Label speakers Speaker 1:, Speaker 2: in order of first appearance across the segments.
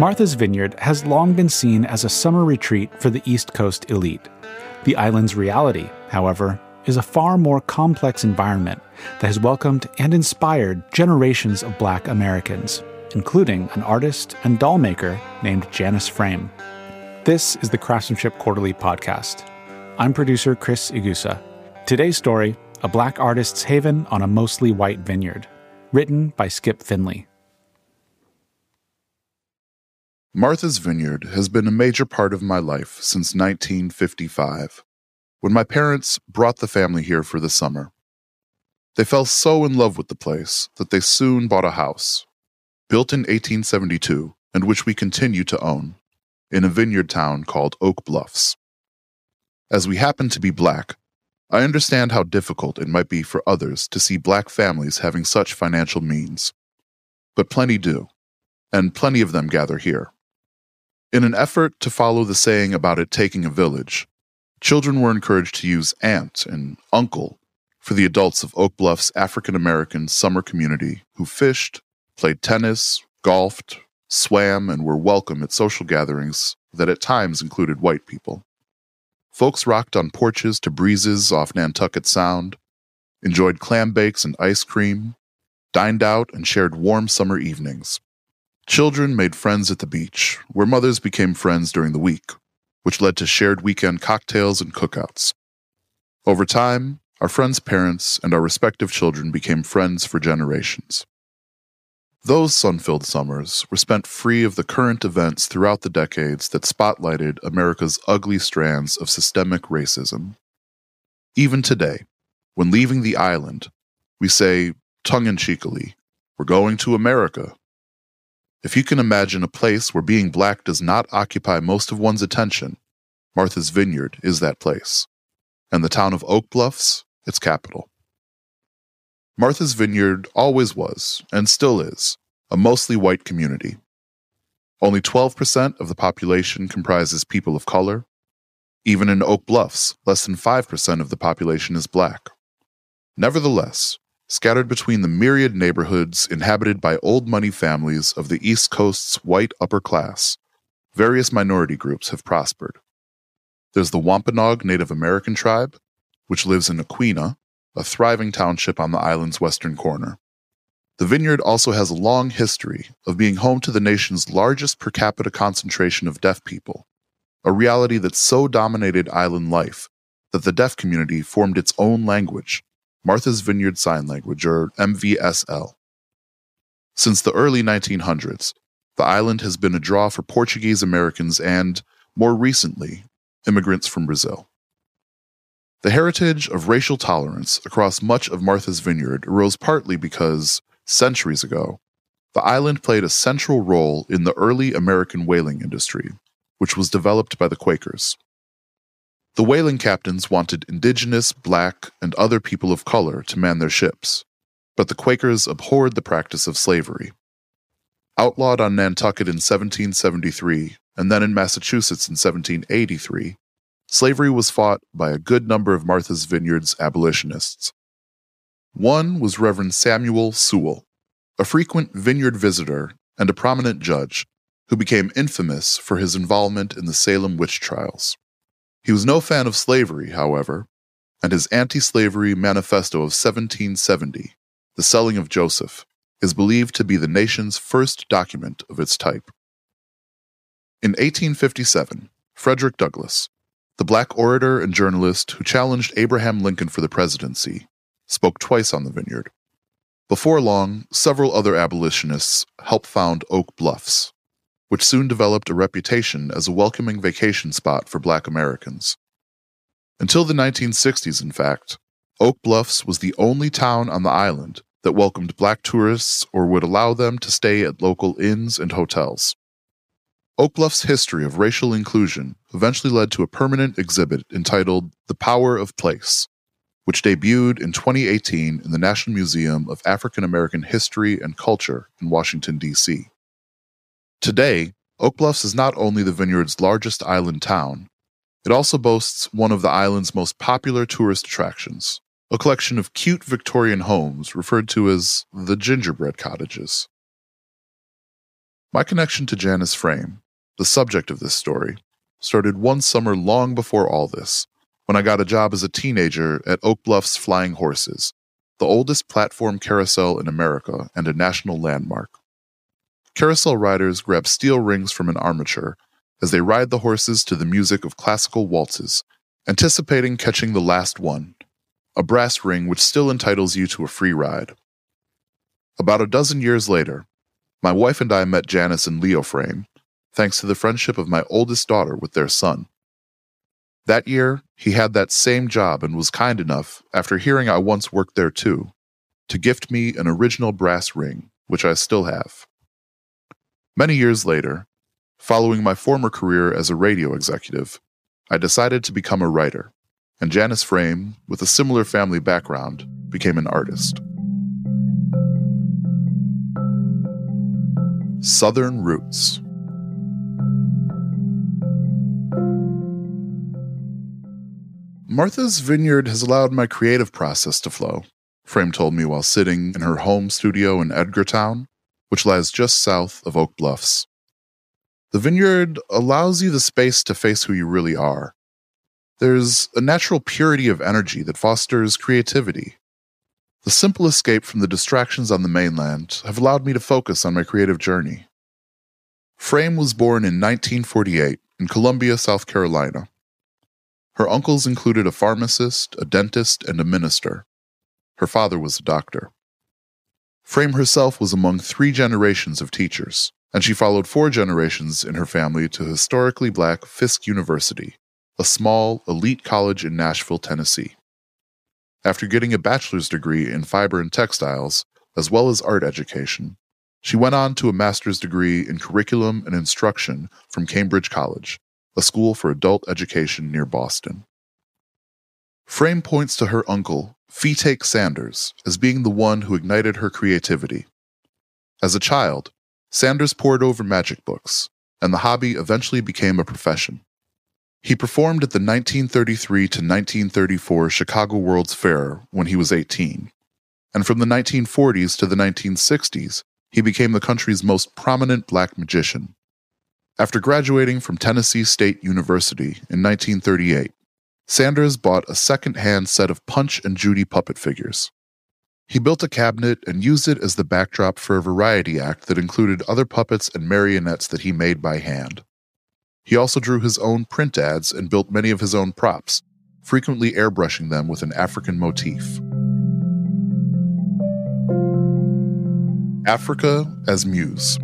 Speaker 1: Martha's Vineyard has long been seen as a summer retreat for the East Coast elite. The island's reality, however, is a far more complex environment that has welcomed and inspired generations of black Americans, including an artist and doll maker named Janice Frame. This is the Craftsmanship Quarterly podcast. I'm producer Chris Igusa. Today's story A Black Artist's Haven on a Mostly White Vineyard, written by Skip Finley.
Speaker 2: Martha's Vineyard has been a major part of my life since 1955, when my parents brought the family here for the summer. They fell so in love with the place that they soon bought a house, built in 1872 and which we continue to own, in a vineyard town called Oak Bluffs. As we happen to be black, I understand how difficult it might be for others to see black families having such financial means. But plenty do, and plenty of them gather here. In an effort to follow the saying about it taking a village, children were encouraged to use aunt and uncle for the adults of Oak Bluff's African American summer community who fished, played tennis, golfed, swam, and were welcome at social gatherings that at times included white people. Folks rocked on porches to breezes off Nantucket Sound, enjoyed clam bakes and ice cream, dined out, and shared warm summer evenings. Children made friends at the beach, where mothers became friends during the week, which led to shared weekend cocktails and cookouts. Over time, our friends' parents and our respective children became friends for generations. Those sun filled summers were spent free of the current events throughout the decades that spotlighted America's ugly strands of systemic racism. Even today, when leaving the island, we say, tongue in cheekily, We're going to America. If you can imagine a place where being black does not occupy most of one's attention, Martha's Vineyard is that place, and the town of Oak Bluffs, its capital. Martha's Vineyard always was, and still is, a mostly white community. Only 12% of the population comprises people of color. Even in Oak Bluffs, less than 5% of the population is black. Nevertheless, scattered between the myriad neighborhoods inhabited by old money families of the East Coast's white upper class, various minority groups have prospered. There's the Wampanoag Native American tribe, which lives in Aquinnah, a thriving township on the island's western corner. The vineyard also has a long history of being home to the nation's largest per capita concentration of deaf people, a reality that so dominated island life that the deaf community formed its own language Martha's Vineyard Sign Language, or MVSL. Since the early 1900s, the island has been a draw for Portuguese Americans and, more recently, immigrants from Brazil. The heritage of racial tolerance across much of Martha's Vineyard arose partly because, centuries ago, the island played a central role in the early American whaling industry, which was developed by the Quakers. The whaling captains wanted indigenous, black, and other people of color to man their ships, but the Quakers abhorred the practice of slavery. Outlawed on Nantucket in 1773 and then in Massachusetts in 1783, slavery was fought by a good number of Martha's Vineyard's abolitionists. One was Reverend Samuel Sewall, a frequent vineyard visitor and a prominent judge who became infamous for his involvement in the Salem witch trials. He was no fan of slavery, however, and his anti slavery manifesto of 1770, The Selling of Joseph, is believed to be the nation's first document of its type. In 1857, Frederick Douglass, the black orator and journalist who challenged Abraham Lincoln for the presidency, spoke twice on the vineyard. Before long, several other abolitionists helped found Oak Bluffs, which soon developed a reputation as a welcoming vacation spot for black Americans. Until the 1960s, in fact, Oak Bluffs was the only town on the island that welcomed black tourists or would allow them to stay at local inns and hotels. Oak Bluff's history of racial inclusion eventually led to a permanent exhibit entitled The Power of Place, which debuted in 2018 in the National Museum of African American History and Culture in Washington, D.C. Today, Oak Bluffs is not only the vineyard's largest island town, it also boasts one of the island's most popular tourist attractions, a collection of cute Victorian homes referred to as the gingerbread cottages. My connection to Janice Frame, the subject of this story, started one summer long before all this, when I got a job as a teenager at Oak Bluff's Flying Horses, the oldest platform carousel in America and a national landmark. Carousel riders grab steel rings from an armature as they ride the horses to the music of classical waltzes, anticipating catching the last one, a brass ring which still entitles you to a free ride. About a dozen years later, my wife and I met Janice and Leo Frame, thanks to the friendship of my oldest daughter with their son. That year, he had that same job and was kind enough, after hearing I once worked there too, to gift me an original brass ring, which I still have. Many years later, following my former career as a radio executive, I decided to become a writer, and Janice Frame, with a similar family background, became an artist. Southern Roots Martha's Vineyard has allowed my creative process to flow, Frame told me while sitting in her home studio in Edgartown, which lies just south of Oak Bluffs. The vineyard allows you the space to face who you really are. There's a natural purity of energy that fosters creativity. The simple escape from the distractions on the mainland have allowed me to focus on my creative journey. Frame was born in 1948 in Columbia, South Carolina. Her uncles included a pharmacist, a dentist, and a minister. Her father was a doctor. Frame herself was among three generations of teachers, and she followed four generations in her family to historically black Fisk University, a small, elite college in Nashville, Tennessee. After getting a bachelor's degree in fiber and textiles, as well as art education, she went on to a master's degree in curriculum and instruction from Cambridge College, a school for adult education near Boston. Frame points to her uncle, Fetaque Sanders, as being the one who ignited her creativity. As a child, Sanders pored over magic books, and the hobby eventually became a profession. He performed at the 1933 to 1934 Chicago World's Fair when he was 18, and from the 1940s to the 1960s, he became the country's most prominent black magician. After graduating from Tennessee State University in 1938, Sanders bought a second hand set of Punch and Judy puppet figures. He built a cabinet and used it as the backdrop for a variety act that included other puppets and marionettes that he made by hand. He also drew his own print ads and built many of his own props, frequently airbrushing them with an African motif. Africa as Muse.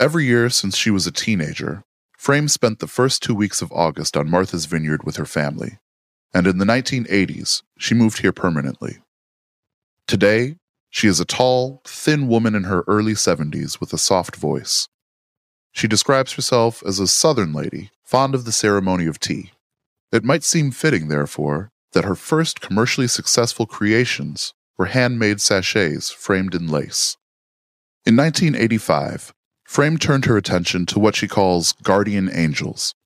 Speaker 2: Every year since she was a teenager, Frame spent the first two weeks of August on Martha's Vineyard with her family, and in the 1980s, she moved here permanently. Today, she is a tall, thin woman in her early 70s with a soft voice. She describes herself as a Southern lady, fond of the ceremony of tea. It might seem fitting, therefore, that her first commercially successful creations were handmade sachets framed in lace. In 1985, Frame turned her attention to what she calls guardian angels,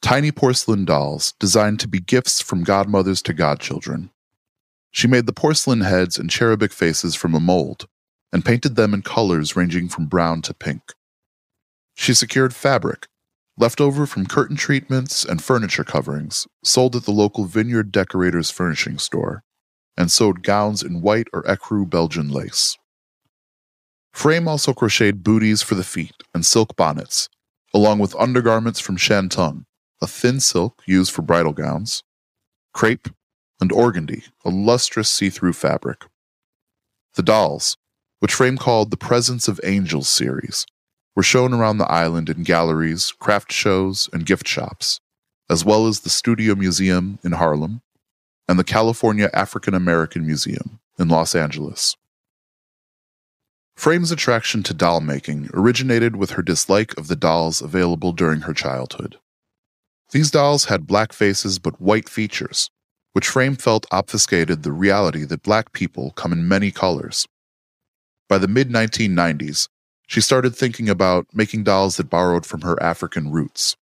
Speaker 2: tiny porcelain dolls designed to be gifts from godmothers to godchildren. She made the porcelain heads and cherubic faces from a mold and painted them in colors ranging from brown to pink. She secured fabric, left over from curtain treatments and furniture coverings, sold at the local vineyard decorator's furnishing store, and sewed gowns in white or ecru Belgian lace. Frame also crocheted booties for the feet and silk bonnets, along with undergarments from shantung, a thin silk used for bridal gowns, crepe, and organdy, a lustrous see through fabric. The dolls, which Frame called the Presence of Angels series, were shown around the island in galleries, craft shows, and gift shops, as well as the Studio Museum in Harlem and the California African American Museum in Los Angeles. Frame's attraction to doll making originated with her dislike of the dolls available during her childhood. These dolls had black faces but white features, which Frame felt obfuscated the reality that black people come in many colors. By the mid 1990s, she started thinking about making dolls that borrowed from her African roots.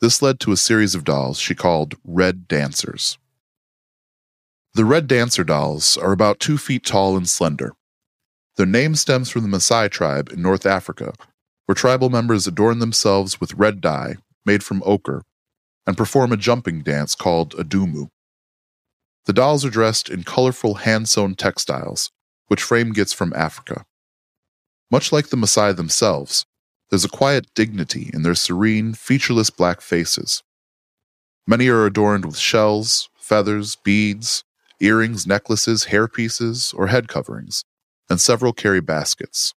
Speaker 2: This led to a series of dolls she called Red Dancers. The Red Dancer dolls are about two feet tall and slender. Their name stems from the Maasai tribe in North Africa, where tribal members adorn themselves with red dye made from ochre and perform a jumping dance called adumu. The dolls are dressed in colorful hand sewn textiles, which Frame gets from Africa. Much like the Maasai themselves, there's a quiet dignity in their serene, featureless black faces. Many are adorned with shells, feathers, beads, earrings, necklaces, hairpieces, or head coverings, and several carry baskets.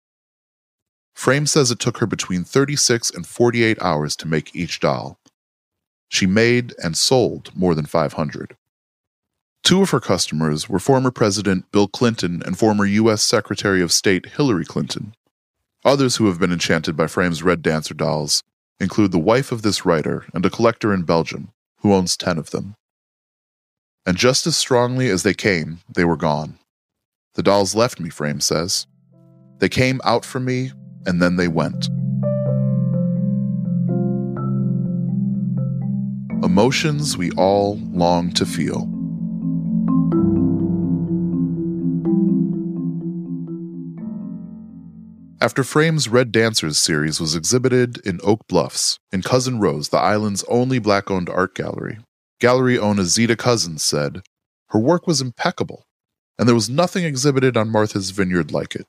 Speaker 2: Frame says it took her between 36 and 48 hours to make each doll. She made and sold more than 500. Two of her customers were former President Bill Clinton and former U.S. Secretary of State Hillary Clinton. Others who have been enchanted by Frame's Red Dancer dolls include the wife of this writer and a collector in Belgium who owns 10 of them and just as strongly as they came, they were gone. The dolls left me, Frame says. They came out from me, and then they went. Emotions we all long to feel. After Frame's Red Dancers series was exhibited in Oak Bluffs, in Cousen Rose, the island's only black owned art gallery, Gallery owner Zita Cousens said, Her work was impeccable, and there was nothing exhibited on Martha's Vineyard like it.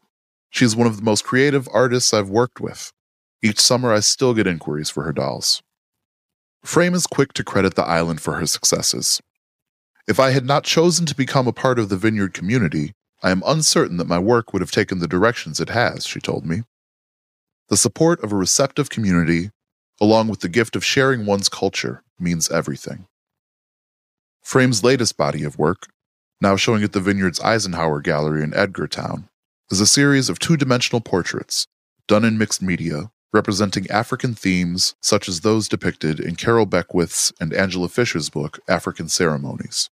Speaker 2: She is one of the most creative artists I've worked with. Each summer, I still get inquiries for her dolls. Frame is quick to credit the island for her successes. If I had not chosen to become a part of the vineyard community, I am uncertain that my work would have taken the directions it has, she told me. The support of a receptive community, along with the gift of sharing one's culture, means everything. Frame's latest body of work, now showing at the Vineyard's Eisenhauer Gallery in Edgartown, is a series of two dimensional portraits, done in mixed media, representing African themes such as those depicted in Carol Beckwith's and Angela Fisher's book, African Ceremonies.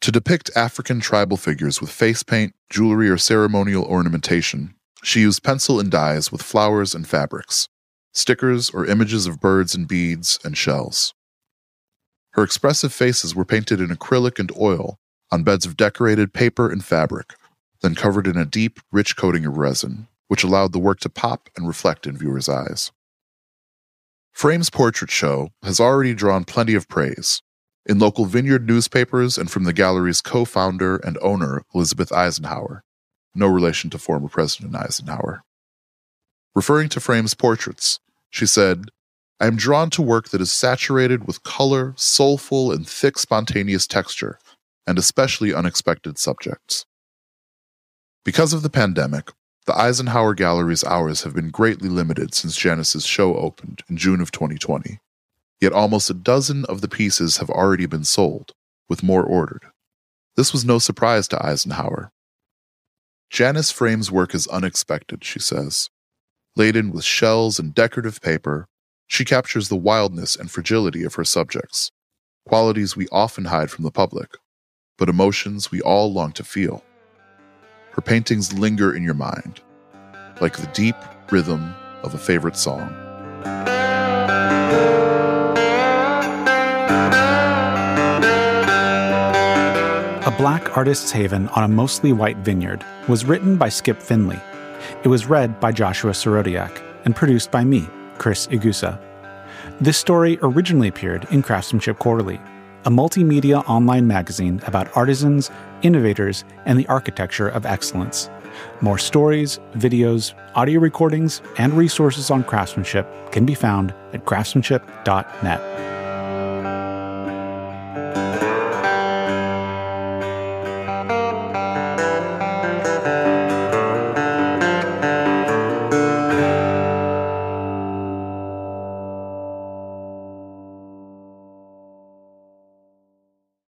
Speaker 2: To depict African tribal figures with face paint, jewelry, or ceremonial ornamentation, she used pencil and dyes with flowers and fabrics, stickers or images of birds and beads and shells. Her expressive faces were painted in acrylic and oil on beds of decorated paper and fabric, then covered in a deep, rich coating of resin, which allowed the work to pop and reflect in viewers' eyes. Frame's portrait show has already drawn plenty of praise in local vineyard newspapers and from the gallery's co founder and owner, Elizabeth Eisenhauer, no relation to former President Eisenhower. Referring to Frame's portraits, she said, I am drawn to work that is saturated with color, soulful, and thick, spontaneous texture, and especially unexpected subjects. Because of the pandemic, the Eisenhauer Gallery's hours have been greatly limited since Janice's show opened in June of 2020. Yet almost a dozen of the pieces have already been sold, with more ordered. This was no surprise to Eisenhauer. Janice Frame's work is unexpected, she says. Laden with shells and decorative paper, she captures the wildness and fragility of her subjects, qualities we often hide from the public, but emotions we all long to feel. Her paintings linger in your mind, like the deep rhythm of a favorite song.
Speaker 1: A Black Artist's Haven on a Mostly White Vineyard was written by Skip Finley. It was read by Joshua Sorodiak and produced by me, Chris Igusa. This story originally appeared in Craftsmanship Quarterly, a multimedia online magazine about artisans, innovators, and the architecture of excellence. More stories, videos, audio recordings, and resources on craftsmanship can be found at craftsmanship.net.